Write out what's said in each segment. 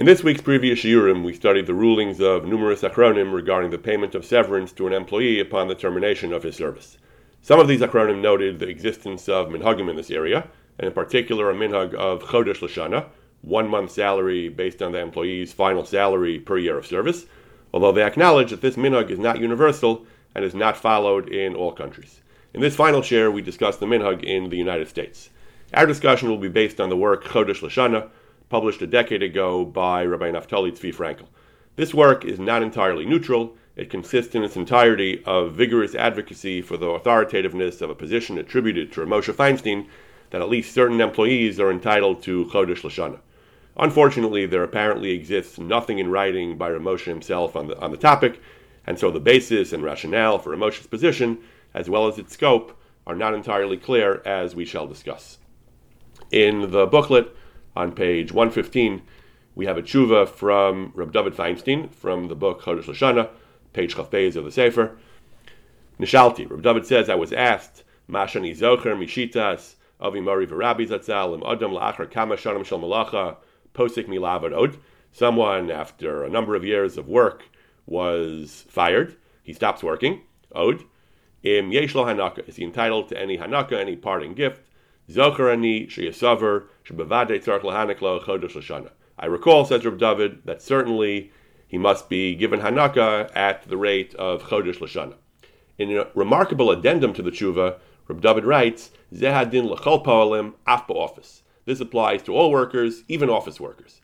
In this week's previous shiurim, we studied the rulings of numerous achronim regarding the payment of severance to an employee upon the termination of his service. Some of these achronim noted the existence of minhagim in this area, and in particular a minhag of chodesh lashana, one month salary based on the employee's final salary per year of service, although they acknowledge that this minhag is not universal and is not followed in all countries. In this final share, we discuss the minhag in the United States. Our discussion will be based on the work Chodesh Lashana, published a decade ago by Rabbi Naftali Tzvi Frankel. This work is not entirely neutral. It consists in its entirety of vigorous advocacy for the authoritativeness of a position attributed to Moshe Feinstein that at least certain employees are entitled to Chodesh Lashana. Unfortunately, there apparently exists nothing in writing by Ramosha himself on the, on the topic, and so the basis and rationale for Ramosha's position, as well as its scope, are not entirely clear, as we shall discuss. In the booklet, on page 115, we have a tshuva from Reb David Feinstein from the book Chodesh Lashana, page Chafbez of the Sefer. Nishalti, Reb David says, I was asked, Mashani Zocher Mishitas, Avi Mari Varabi Zatzal, Im Adam La'achar Kama Shanim Shal Malacha, Posik Milavad Od. Someone, after a number of years of work, was fired. He stops working. Od. Im Yeshlo Hanaka. Is he entitled to any Hanaka, any parting gift? Zocharani sheyasaver shebavade tzarch lashana. I recall, says Reb David, that certainly he must be given Hanaka at the rate of chodesh lashana. In a remarkable addendum to the tshuva, Reb David writes, Zehadin lechol poalim af office. This applies to all workers, even office workers.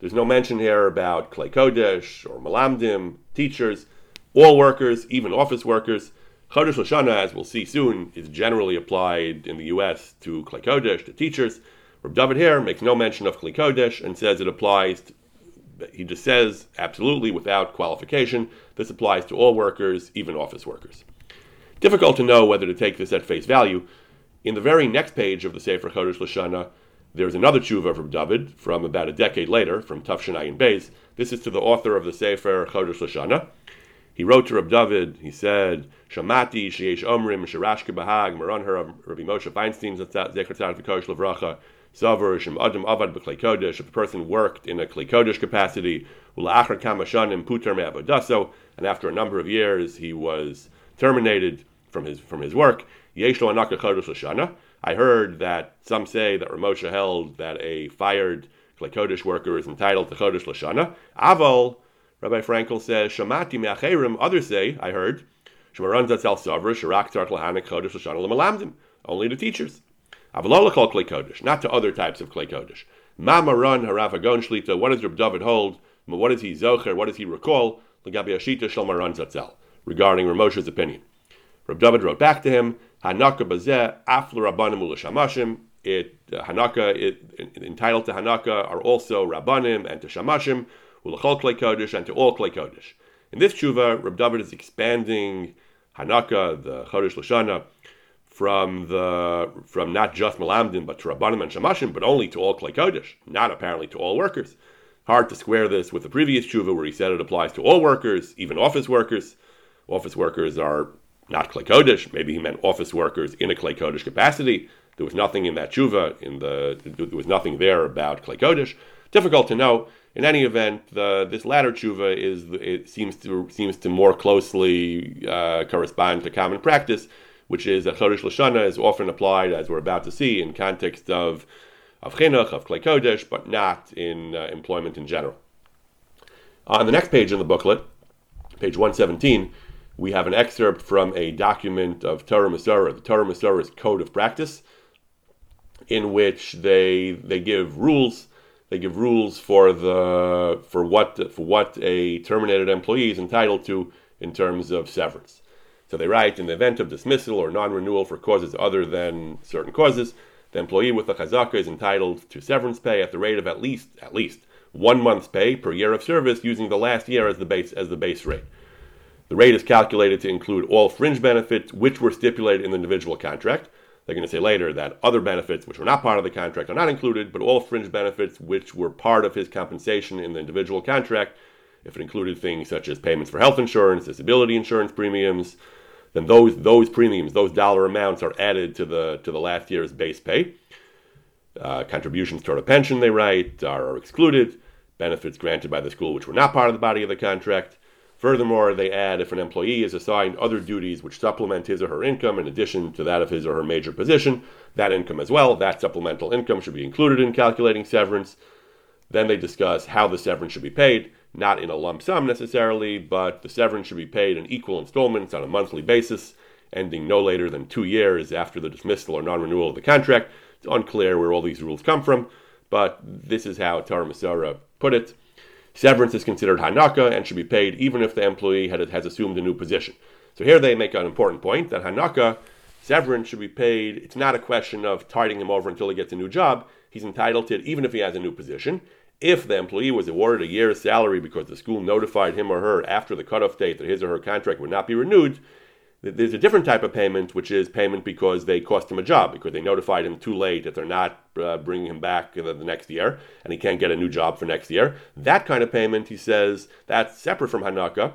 There's no mention here about Klei Kodesh or Malamdim, teachers, all workers, even office workers. Chodesh Lashana, as we'll see soon, is generally applied in the U.S. to Klei Kodesh, to teachers. Reb David here makes no mention of Klei Kodesh and says it applies. To, he just says absolutely without qualification. This applies to all workers, even office workers. Difficult to know whether to take this at face value. In the very next page of the Sefer Chodesh Lashana, there's another tshuva from David from about a decade later, from Tafshin Beis. This is to the author of the Sefer Chodesh Lashana. He wrote to Reb David, he said, Shamati, Sheyesh Omrim, Sharashke Bahag, Maran Her, Rabbi Moshe Feinstein, Zecher Tzad V'Kosh Levracha, Savar, Shem Adam Avad B'Klei Kodesh, if a person worked in a Klei Kodesh capacity, Ula'achar Kamashanim Puter Me'avodaso, and after a number of years he was terminated from his from his work, Yesh Lo Anaka Chodesh Lashana. I heard that some say that Ramosha held that a fired Klei Kodesh worker is entitled to Chodesh Lashana. Aval, Rabbi Frankel says, Shamati me'acherim, others say, I heard, Shemaran Zatzel Savra, Sharak Tark Chodesh Lashana Lamalamdim, only to teachers. Avalola Kol Klei Kodesh, not to other types of Klei Kodesh. Ma Maran Harav Agon Shlita, what does Reb David hold? What does he zocher? What does he recall? L'gabi Ashita Shel Maran Zatzel, regarding Ramosha's opinion. Reb David wrote back to him, Hanaka Bazeh, Aflu Rabbanim Ulashamashim, it uh, Hanaka, it, entitled to Hanaka are also Rabbanim and to Shamashim, ulachol klei kodesh, and to all klei kodesh. In this tshuva, Reb David is expanding Hanaka, the Chodesh Lashana, from the from not just Malamdim, but to Rabbanim and Shamashim, but only to all klei kodesh, not apparently to all workers. Hard to square this with the previous tshuva where he said it applies to all workers, even office workers. Office workers are not klei kodesh. Maybe he meant office workers in a klei kodesh capacity. There was nothing in that tshuva. In the there was nothing there about klei kodesh. Difficult to know. In any event, the, this latter tshuva is it seems to seems to more closely uh, correspond to common practice, which is that chodesh lashana is often applied, as we're about to see, in context of of chinuch of klei kodesh, but not in uh, employment in general. On the next page in the booklet, page one seventeen, we have an excerpt from a document of Torah Umesorah, the Torah Umesorah's code of practice, in which they they give rules they give rules for the for what for what a terminated employee is entitled to in terms of severance. So they write in the event of dismissal or non-renewal for causes other than certain causes, the employee with the chazaka is entitled to severance pay at the rate of at least at least one month's pay per year of service, using the last year as the base as the base rate. The rate is calculated to include all fringe benefits which were stipulated in the individual contract. They're going to say later that other benefits which were not part of the contract are not included, but all fringe benefits which were part of his compensation in the individual contract, if it included things such as payments for health insurance, disability insurance premiums, then those those premiums, those dollar amounts are added to the to the last year's base pay. Uh, contributions toward a pension, they write, are excluded. benefits granted by the school which were not part of the body of the contract. Furthermore, they add if an employee is assigned other duties which supplement his or her income in addition to that of his or her major position, that income as well, that supplemental income should be included in calculating severance. Then they discuss how the severance should be paid, not in a lump sum necessarily, but the severance should be paid in equal installments on a monthly basis, ending no later than two years after the dismissal or non renewal of the contract. It's unclear where all these rules come from, but this is how Torah Umesorah put it. Severance is considered hanaka and should be paid even if the employee had, has assumed a new position. So here they make an important point that hanaka, severance should be paid. It's not a question of tiding him over until he gets a new job. He's entitled to it even if he has a new position. If the employee was awarded a year's salary because the school notified him or her after the cutoff date that his or her contract would not be renewed, there's a different type of payment, which is payment because they cost him a job, because they notified him too late that they're not uh, bringing him back the, the next year, and he can't get a new job for next year. That kind of payment, he says, that's separate from Hanaka.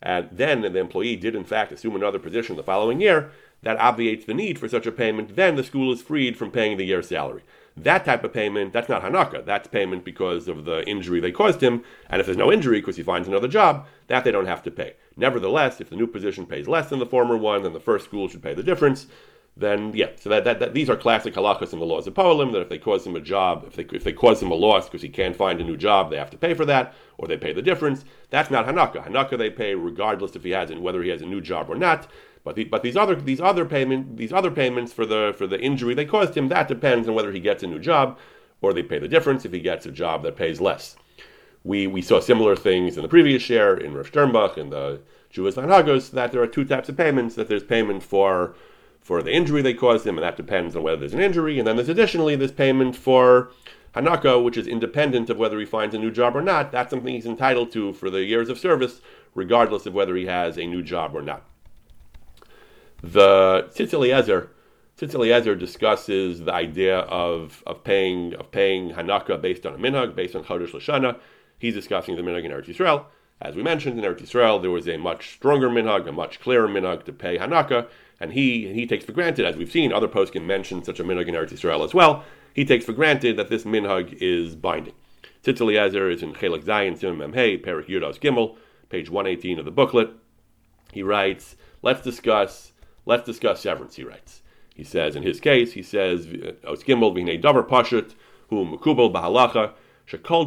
And then the employee did, in fact, assume another position the following year. That obviates the need for such a payment. Then the school is freed from paying the year's salary. That type of payment, that's not Hanaka. That's payment because of the injury they caused him. And if there's no injury because he finds another job, that they don't have to pay. Nevertheless, if the new position pays less than the former one, then the first school should pay the difference. Then yeah, so that, that, that these are classic halachas in the laws of Polim that if they cause him a job, if they if they cause him a loss because he can't find a new job, they have to pay for that, or they pay the difference. That's not Hanaka. Hanaka they pay regardless if he has it, whether he has a new job or not. But, the, but these other these other payment these other payments for the for the injury they caused him that depends on whether he gets a new job or they pay the difference if he gets a job that pays less. We we saw similar things in the previous share in Rav Sternbuch and the Jewish Hanagos that there are two types of payments that there's payment for for the injury they caused him and that depends on whether there's an injury and then there's additionally this payment for Hanaka, which is independent of whether he finds a new job or not. That's something he's entitled to for the years of service, regardless of whether he has a new job or not. The Tzitz Eliezer discusses the idea of, of paying of paying Hanaka based on a minhag, based on Chodesh Lashana. He's discussing the minhag in Eretz Yisrael. As we mentioned in Eretz Yisrael, there was a much stronger minhag, a much clearer minhag to pay Hanaka, and he he takes for granted, as we've seen, other poskim mention such a minhag in Eretz Yisrael as well. He takes for granted that this minhag is binding. Tzitz is in Chelak Zayin Sim Memhei Perik Yudos Gimel, page 118 of the booklet. He writes, "Let's discuss." Let's discuss severance, he writes. He says, in his case, he says, Os Gimel v'hinei davar pashut, hu mukubel b'halacha, all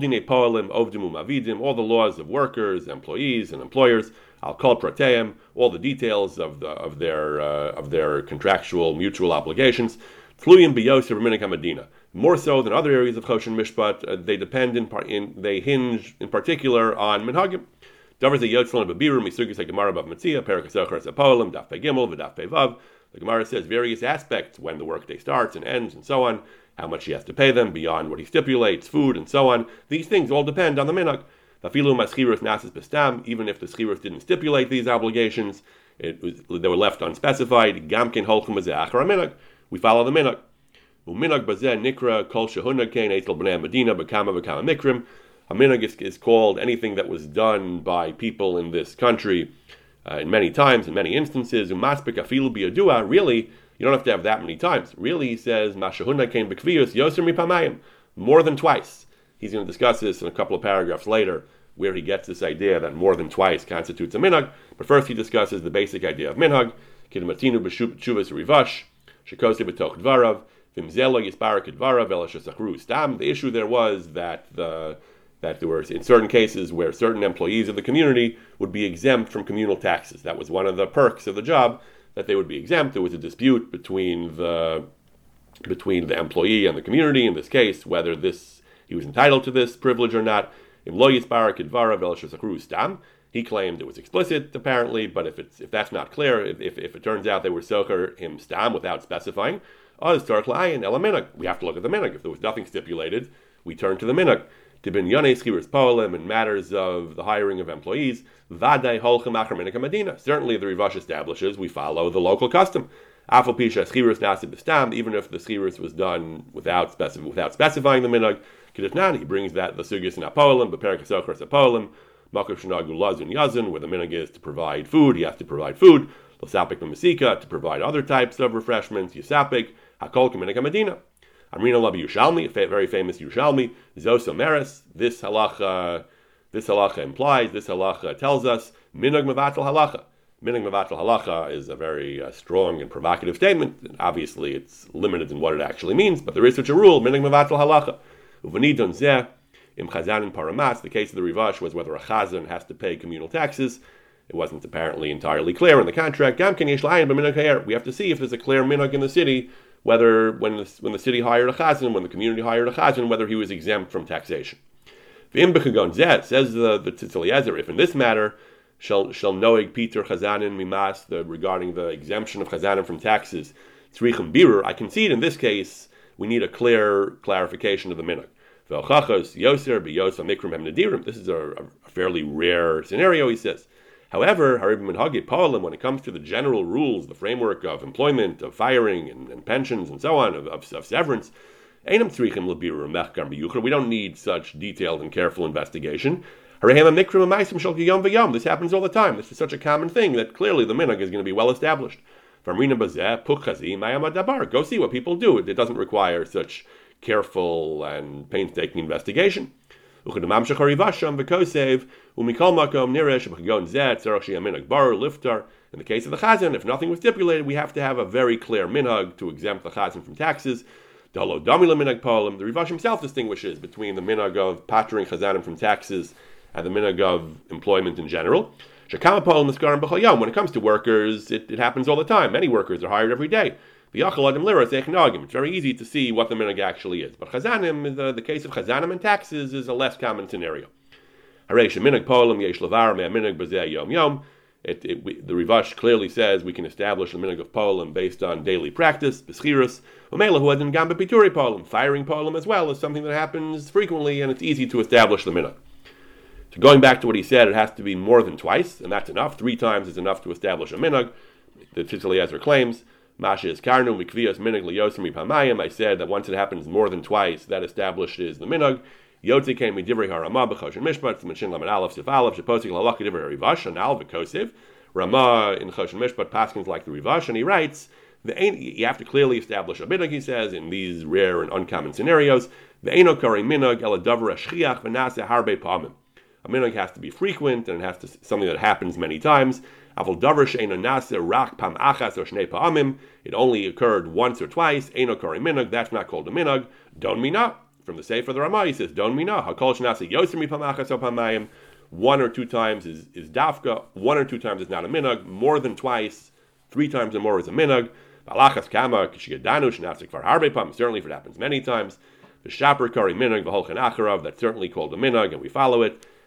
the laws of workers, employees, and employers, I'll call prateim, all the details of, the, of, their, uh, of their contractual mutual obligations, tluyim minik medina. More so than other areas of Choshen Mishpat, uh, they depend in, par- in, they hinge in particular on minhagim. Davar ze yotzlan bebiru misugis Gemara b'Bava Metzia perak asocher apolim daf gimel v'daf vav. The Gemara says various aspects when the workday starts and ends and so on, how much he has to pay them beyond what he stipulates, food and so on. These things all depend on the minhag. Even if the schirus didn't stipulate these obligations, it was, they were left unspecified. Gamkin holchum minhag. We follow the minhag. Uminag bazeh nikra kol shehunag kain etel b'nei medina b'kama b'kama mikrim. A minhag is, is, called anything that was done by people in this country uh, in many times, in many instances. Umaspik afilu biyadua. Really, you don't have to have that many times. Really, he says came yoser mipamayim more than twice. He's going to discuss this in a couple of paragraphs later, where he gets this idea that more than twice constitutes a minhag. But first, he discusses the basic idea of minhag. Kidmatinu b'shuvas rivash shekosi b'toch dvarav. Vimzelo dvarav stam. The issue there was that the that there were in certain cases where certain employees of the community would be exempt from communal taxes. That was one of the perks of the job that they would be exempt. There was a dispute between the between the employee and the community in this case whether this he was entitled to this privilege or not. He claimed it was explicit, apparently, but if it's if that's not clear, if, if, it turns out they were socher him stam without specifying, we have to look at the minhag. If there was nothing stipulated, we turn to the minhag to bin yones chiris poelim in matters of the hiring of employees, vaday holchem achar medina. Certainly, the Rivash establishes we follow the local custom. Afal pisha chiris nasib even if the chiris was done without specif- without specifying the minhag. Kedifnan, he brings that the sugis in apolim, beperik asochras apolim, makav shnagu lazun yazun, where the minhag is to provide food, he has to provide food. L'sapik masika to provide other types of refreshments. Yisapik hakol medina. Amrina Labi Yushalmi, a very famous Yushalmi, Zoso Meres, this halacha, this halacha implies, this halacha tells us, Minog Mavatal halacha. Minog Mavatal halacha is a very uh, strong and provocative statement. Obviously, it's limited in what it actually means, but there is such a rule, Minog Mavatal halacha. Uvanidon Zeh, Im Chazan and Paramatz, the case of the Rivash was whether a Chazan has to pay communal taxes. It wasn't apparently entirely clear in the contract. We have to see if there's a clear minhag in the city, whether when the, when the city hired a chazan, when the community hired a chazan, whether he was exempt from taxation. Zet Says the, the Tzitz if in this matter, shall shall noeg Peter chazanin mimas the regarding the exemption of chazanim from taxes tzrichem birur. I concede in this case we need a clear clarification of the minhag. This is a, a fairly rare scenario, he says. However, when it comes to the general rules, the framework of employment, of firing, and, and pensions, and so on, of, of, of severance, we don't need such detailed and careful investigation. This happens all the time. This is such a common thing that clearly the minhag is going to be well established. Go see what people do. It doesn't require such careful and painstaking investigation. In the case of the chazan, if nothing was stipulated, we have to have a very clear minhag to exempt the chazan from taxes. The Rivash himself distinguishes between the minhag of pattering chazanim from taxes and the minhag of employment in general. When it comes to workers, it, it happens all the time. Many workers are hired every day. It's very easy to see what the minhag actually is. But chazanim, the, uh, the case of chazanim and taxes is a less common scenario. It, it, the Rivash clearly says we can establish the minhag of polim based on daily practice, beschirus, umela gamba pituri polim, firing polim as well is something that happens frequently, and it's easy to establish the minhag. So going back to what he said, it has to be more than twice, and that's enough. Three times is enough to establish a minhag. The Tzitz Eliezer claims. Masha is karnu mikvias minig liyosim pamayim. I said that once it happens more than twice, that establishes the minog. Yotzi came with divrei harama b'choshen mishpat tzimachin lamed aleph sif aleph sheposik lalach divrei rivash and al v'kosiv. Rama in choshen mishpat paskins like the rivash, and he writes. You have to clearly establish a minog, he says, in these rare and uncommon scenarios. The eno kari minog shchiach v'nase harbe pamim. A minog has to be frequent and it has to something that happens many times. It only occurred once or twice. That's not called a minug. Don mina. From the Sefer of the Ramah, he says, Don mina. Hakol shenase yosim pamachas pamayim. One or two times is, is dafka. One or two times is not a minug. More than twice, three times or more is a minug. Balachas kama kishigedanu shenasik far harbe pam. Certainly, if it happens many times. The shaper kari minug v'holchen acharav. That's certainly called a minug, and we follow it.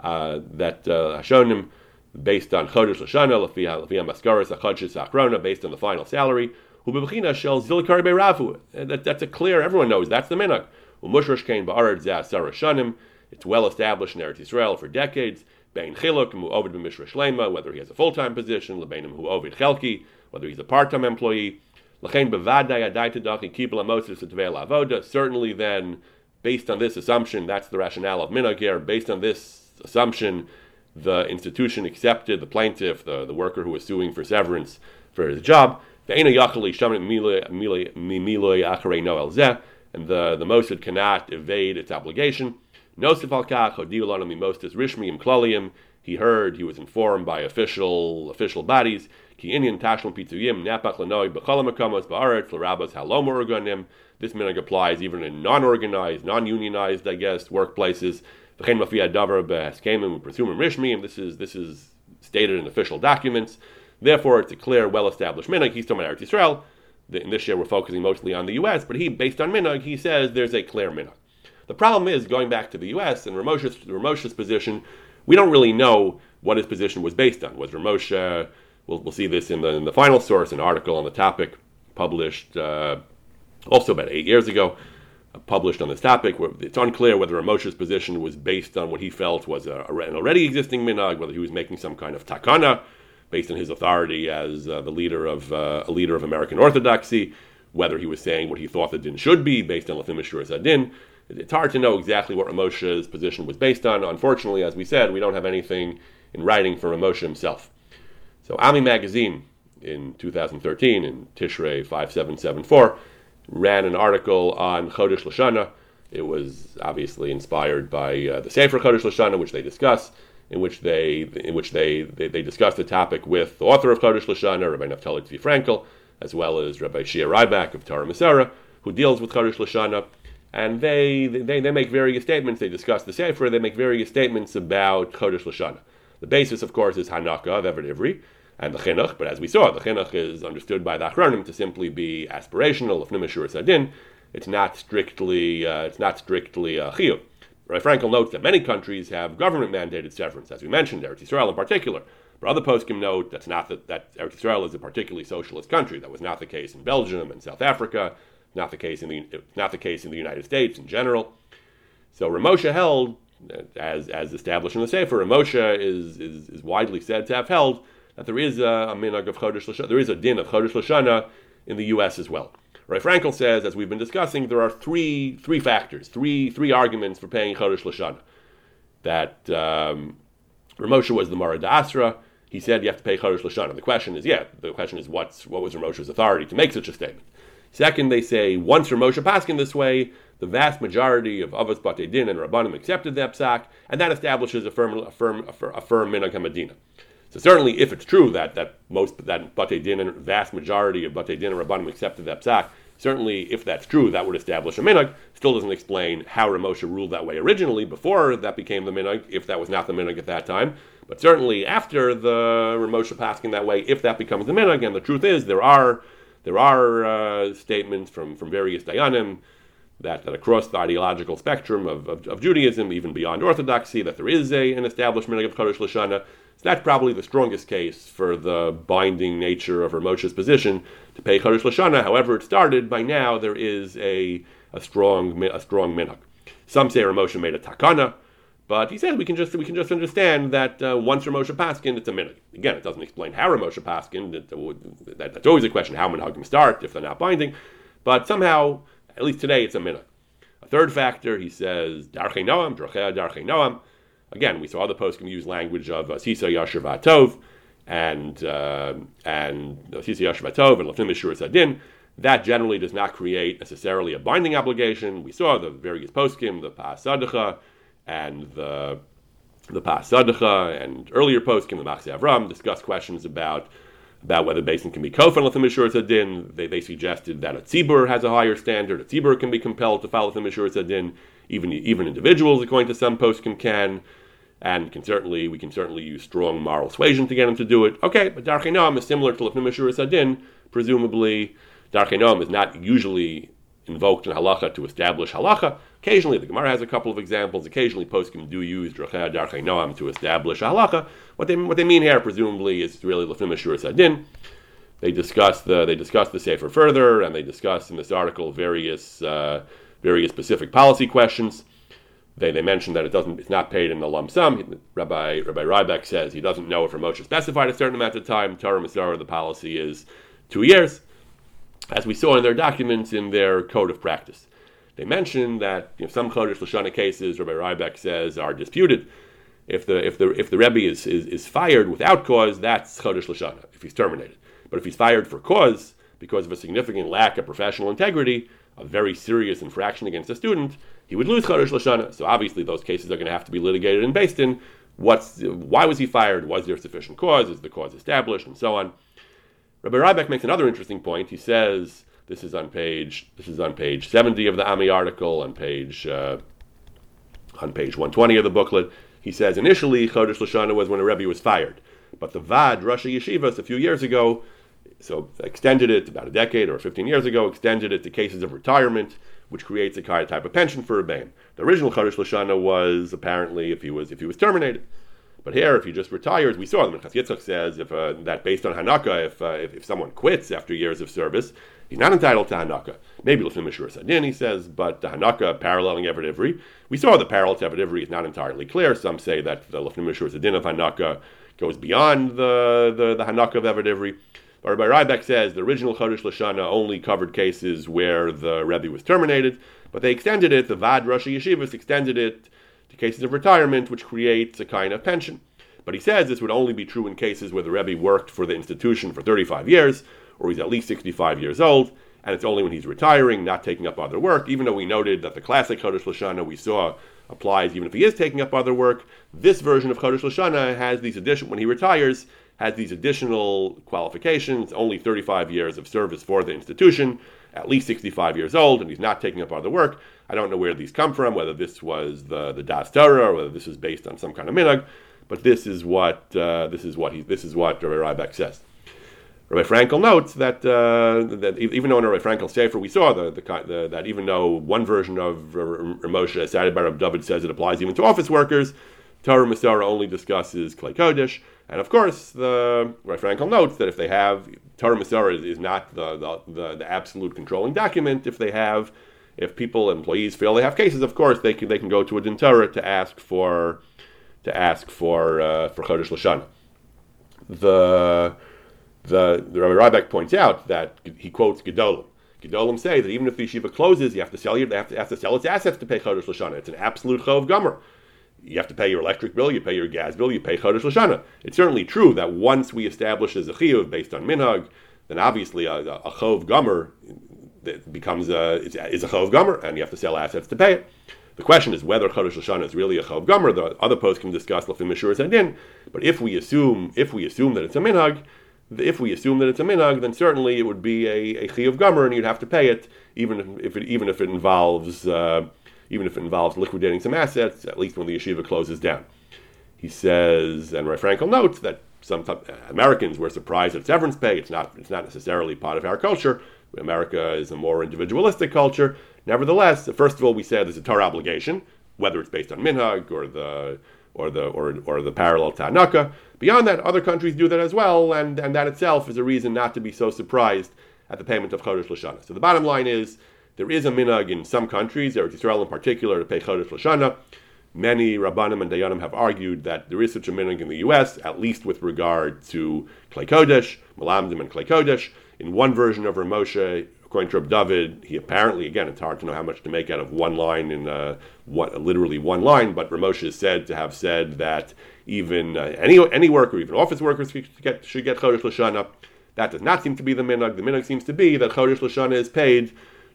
uh, that uh, based on Chodesh Lashana, Lafia Maskaras, Achadshis Achrona, based on the final salary, Ubibachina Shel Zilkar. That, that's a clear, everyone knows that's the minhag. Umushrash Kain Ba'ared Zah Shanim. It's well established in Eretz Israel for decades. Bein Chiluk, Mu Ovid B'Mishra Shlema, whether he has a full time position, Lebeinim Hu Ovid Chelki, whether he's a part time employee. Lachain Bevadai Adai Tadachi Kibla Moses Avoda. Certainly, then, based on this assumption, that's the rationale of minhag. Based on this assumption, the institution accepted the plaintiff, the, the worker who was suing for severance for his job. And the, the Mossad cannot evade its obligation. He heard, he was informed by official official bodies. This minhag applies even in non-organized, non-unionized, I guess, workplaces. This is this is stated in official documents. Therefore, it's a clear, well-established minhag. He's talking about Eretz Yisrael. In this year, we're focusing mostly on the U.S., but he, based on minhag, he says there's a clear minhag. The problem is going back to the U.S. and Ramosha's, Ramosha's position. We don't really know what his position was based on. Was Ramosha? We'll, we'll see this in the, in the final source, an article on the topic published uh, also about eight years ago published on this topic. It's unclear whether Moshe's position was based on what he felt was a, an already existing minhag, whether he was making some kind of takana based on his authority as uh, the leader of uh, a leader of American Orthodoxy, whether he was saying what he thought the din should be based on Lafim Ashur din. It's hard to know exactly what Ramosha's position was based on. Unfortunately, as we said, we don't have anything in writing from Ramosha himself. So Ami Magazine in 2013, in Tishrei 5774, ran an article on Chodesh Lashana. It was obviously inspired by uh, the Sefer Chodesh Lashana, which they discuss, in which they in which they, they, they discuss the topic with the author of Chodesh Lashana, Rabbi Naftali Tzvi Frankel, as well as Rabbi Shia Ryback of Torah Umesorah, who deals with Chodesh Lashana. And they, they, they make various statements. They discuss the Sefer. They make various statements about Chodesh Lashana. The basis, of course, is Hanaka of Ivri and the chinuch. But as we saw, the chinuch is understood by the achronim to simply be aspirational. If nimashur sadin, it's not strictly uh, it's not strictly a uh, chiyuv. Rabbi Frankel notes that many countries have government mandated severance, as we mentioned, Eretz Israel in particular. But other poskim note that's not that, Eretz Israel is a particularly socialist country. That was not the case in Belgium and South Africa. Not the case in the not the case in the United States in general. So Ramosha held, as as established in the Sefer, Ramosha is, is is widely said to have held that there is a, of Chodesh Lashana, there is a din of Chodesh Lashana in the U.S. as well. Ray Frankel says, as we've been discussing, there are three three factors, three three arguments for paying Chodesh Lashana. That um, Ramosha was the Mara D'Asra. He said you have to pay Chodesh Lashana. The question is, yeah, the question is what's what was Ramosha's authority to make such a statement? Second, they say once Ramosha Paskin this way, the vast majority of Avos Bate Din and Rabbanim accepted that psak, and that establishes a firm a firm a firm, a firm minhag Hamadina. So certainly, if it's true that that most that Bate Din vast majority of Bate Din Rabbanim accepted that psak, certainly if that's true, that would establish a minhag. Still doesn't explain how Ramosha ruled that way originally before that became the minhag, if that was not the minhag at that time. But certainly after the Ramosha passing that way, if that becomes the minhag, and the truth is there are there are uh, statements from from various dayanim that, that across the ideological spectrum of, of, of, Judaism, even beyond Orthodoxy, that there is a, an establishment of Chodesh Lashana. So that's probably the strongest case for the binding nature of Ramosha's position to pay Chodesh Lashana. However, it started, by now there is a, a strong a strong minhag. Some say Ramosha made a takana, but he says we can just we can just understand that uh, once Ramosha Paskin, it's a minhag. Again, it doesn't explain how Ramosha Paskin. That, that, that's always a question how minhagim start if they're not binding. But somehow at least today, it's a minhag. A third factor, he says, Darchei Noam, Drachea Darchei Noam. Again, we saw other poskim use language of uh, Sisa Yasher Vatov and uh, and uh, Sisa Yasher Vatov and Lafnim Mishur Sadin. That generally does not create necessarily a binding obligation. We saw the various poskim, the Pasadacha and the the Pasadacha and earlier poskim, the Machse Avram, discuss questions about about whether basin can be kofan the mishur din. They, they suggested that a tzibur has a higher standard. A tzibur can be compelled to follow the mishur din. Even even individuals, according to some poskim, can. And can certainly we can certainly use strong moral suasion to get them to do it. Okay, but darchei noam is similar to lifnei mishur din. Presumably, darchei noam is not usually invoked in halacha to establish halacha. Occasionally, the Gemara has a couple of examples. Occasionally, poskim do use drachei noam to establish halacha. What they what they mean here, presumably, is really lefnim sadin. They discuss the they discuss the sefer further, and they discuss in this article various uh, various specific policy questions. They, they mention that it doesn't it's not paid in the lump sum. Rabbi Rabbi Ryback says he doesn't know if Moshe specified a certain amount of time. Torah Umesorah, the policy is two years as we saw in their documents in their code of practice. They mention that you know, some Chodesh Lashana cases, Rabbi Ryback says, are disputed. If the if the if the Rebbe is, is, is fired without cause, that's Chodesh Lashana, if he's terminated. But if he's fired for cause, because of a significant lack of professional integrity, a very serious infraction against a student, he would lose Chodesh Lashana. So obviously those cases are going to have to be litigated in based in what's why was he fired? Was there sufficient cause? Is the cause established? And so on. Rabbi Ryback makes another interesting point. He says this is on page this is on page 70 of the Ami article, on page uh, on page 120 of the booklet. He says initially Chodesh Lashana was when a Rebbe was fired, but the Vad Rosh Yeshivas a few years ago, so extended it about a decade or 15 years ago, extended it to cases of retirement, which creates a kind of type of pension for a Rebbeim. The original Chodesh Lashana was apparently if he was if he was terminated. But here, if he just retires, we saw the Minchas Yitzchak says if, uh, that based on Hanaka, if, uh, if, if someone quits after years of service, he's not entitled to Hanaka. Maybe Lefnim Mishur Sadin, he says, but the Hanaka paralleling Eved Ivri, we saw the parallel to Eved Ivri is not entirely clear. Some say that the Lefnim Mishur Sadin of Hanaka goes beyond the, the, the Hanaka of Eved Ivri. Rabbi Ryback says the original Chodesh Lashana only covered cases where the Rebbe was terminated, but they extended it, the Vad Rosh Yeshivas extended it to cases of retirement, which creates a kind of pension. But he says this would only be true in cases where the Rebbe worked for the institution for 35 years, or he's at least 65 years old, and it's only when he's retiring, not taking up other work, even though we noted that the classic Chodesh Lashana we saw applies even if he is taking up other work. This version of Chodesh Lashana has these addition when he retires has these additional qualifications, only 35 years of service for the institution, at least 65 years old, and he's not taking up other work. I don't know where these come from, whether this was the the Das Torah or whether this is based on some kind of minhag, but this is what uh, this is what he this is what Rabbi Ryback says. Rabbi Frankel notes that uh, that even though in Rabbi Frankel's Sefer we saw the, the, the, that even though one version of Ramosha cited by Rabbi David says it applies even to office workers, Torah Umesorah only discusses Klei Kodesh, and of course the Rabbi Frankel notes that if they have Torah Umesorah is, not the, the, the, the absolute controlling document. If they have if people, employees feel they have cases, of course they can they can go to a din Torah to ask for to ask for uh, for Chodesh Lashana. The the, the Rabbi Ryback points out that he quotes Gedolim. Gedolim say that even if the yeshiva closes, you have to sell your, have to, have to sell its assets to pay Chodesh Lashana. It's an absolute chov gomer. You have to pay your electric bill, you pay your gas bill, you pay Chodesh Lashana. It's certainly true that once we establish a chiyuv based on minhag, then obviously a, a chov gomer becomes a, is a chov gomer, and you have to sell assets to pay it. The question is whether Chodesh Hashanah is really a chov gomer. The other poskim discuss lefim mishur and But if we assume if we assume that it's a minhag, if we assume that it's a minhag, then certainly it would be a, a chiyuv gomer, and you'd have to pay it, even if it even if it involves uh, even if it involves liquidating some assets, at least when the yeshiva closes down. He says, and Ray Frankel notes that some uh, Americans were surprised at severance pay. It's not it's not necessarily part of our culture. America is a more individualistic culture. Nevertheless, first of all, we said there's a Torah obligation, whether it's based on minhag or the or the or, or the parallel Tanaka. Beyond that, other countries do that as well, and, and that itself is a reason not to be so surprised at the payment of Chodesh Lashana. So the bottom line is there is a minhag in some countries, Eretz Israel in particular, to pay Chodesh Lashana. Many Rabbanim and Dayanim have argued that there is such a minhag in the U.S., at least with regard to Klei Kodesh, Malamdim and Klei Kodesh. In one version of Ramosha, according to Reb David, he apparently, again, it's hard to know how much to make out of one line in uh, what, literally one line, but Ramosha is said to have said that even uh, any any worker, even office workers, should get, should get Chodesh Lashana. That does not seem to be the minhag. The minhag seems to be that Chodesh Lashana is paid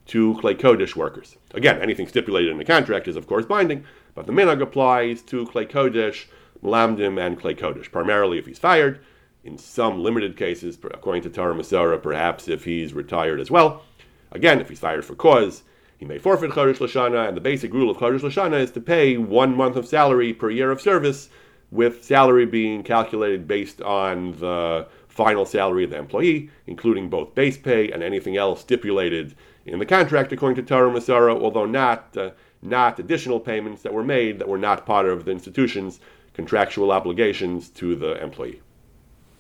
to Klei Kodesh workers. Again, anything stipulated in the contract is, of course, binding, but the minhag applies to Klei Kodesh, Malamdim, and Klei Kodesh, primarily if he's fired in some limited cases, according to Torah Umesorah, perhaps if he's retired as well. Again, if he's fired for cause, he may forfeit Chodesh Lashana, and the basic rule of Chodesh Lashana is to pay one month of salary per year of service, with salary being calculated based on the final salary of the employee, including both base pay and anything else stipulated in the contract according to Torah Umesorah, although not, uh, not additional payments that were made that were not part of the institution's contractual obligations to the employee.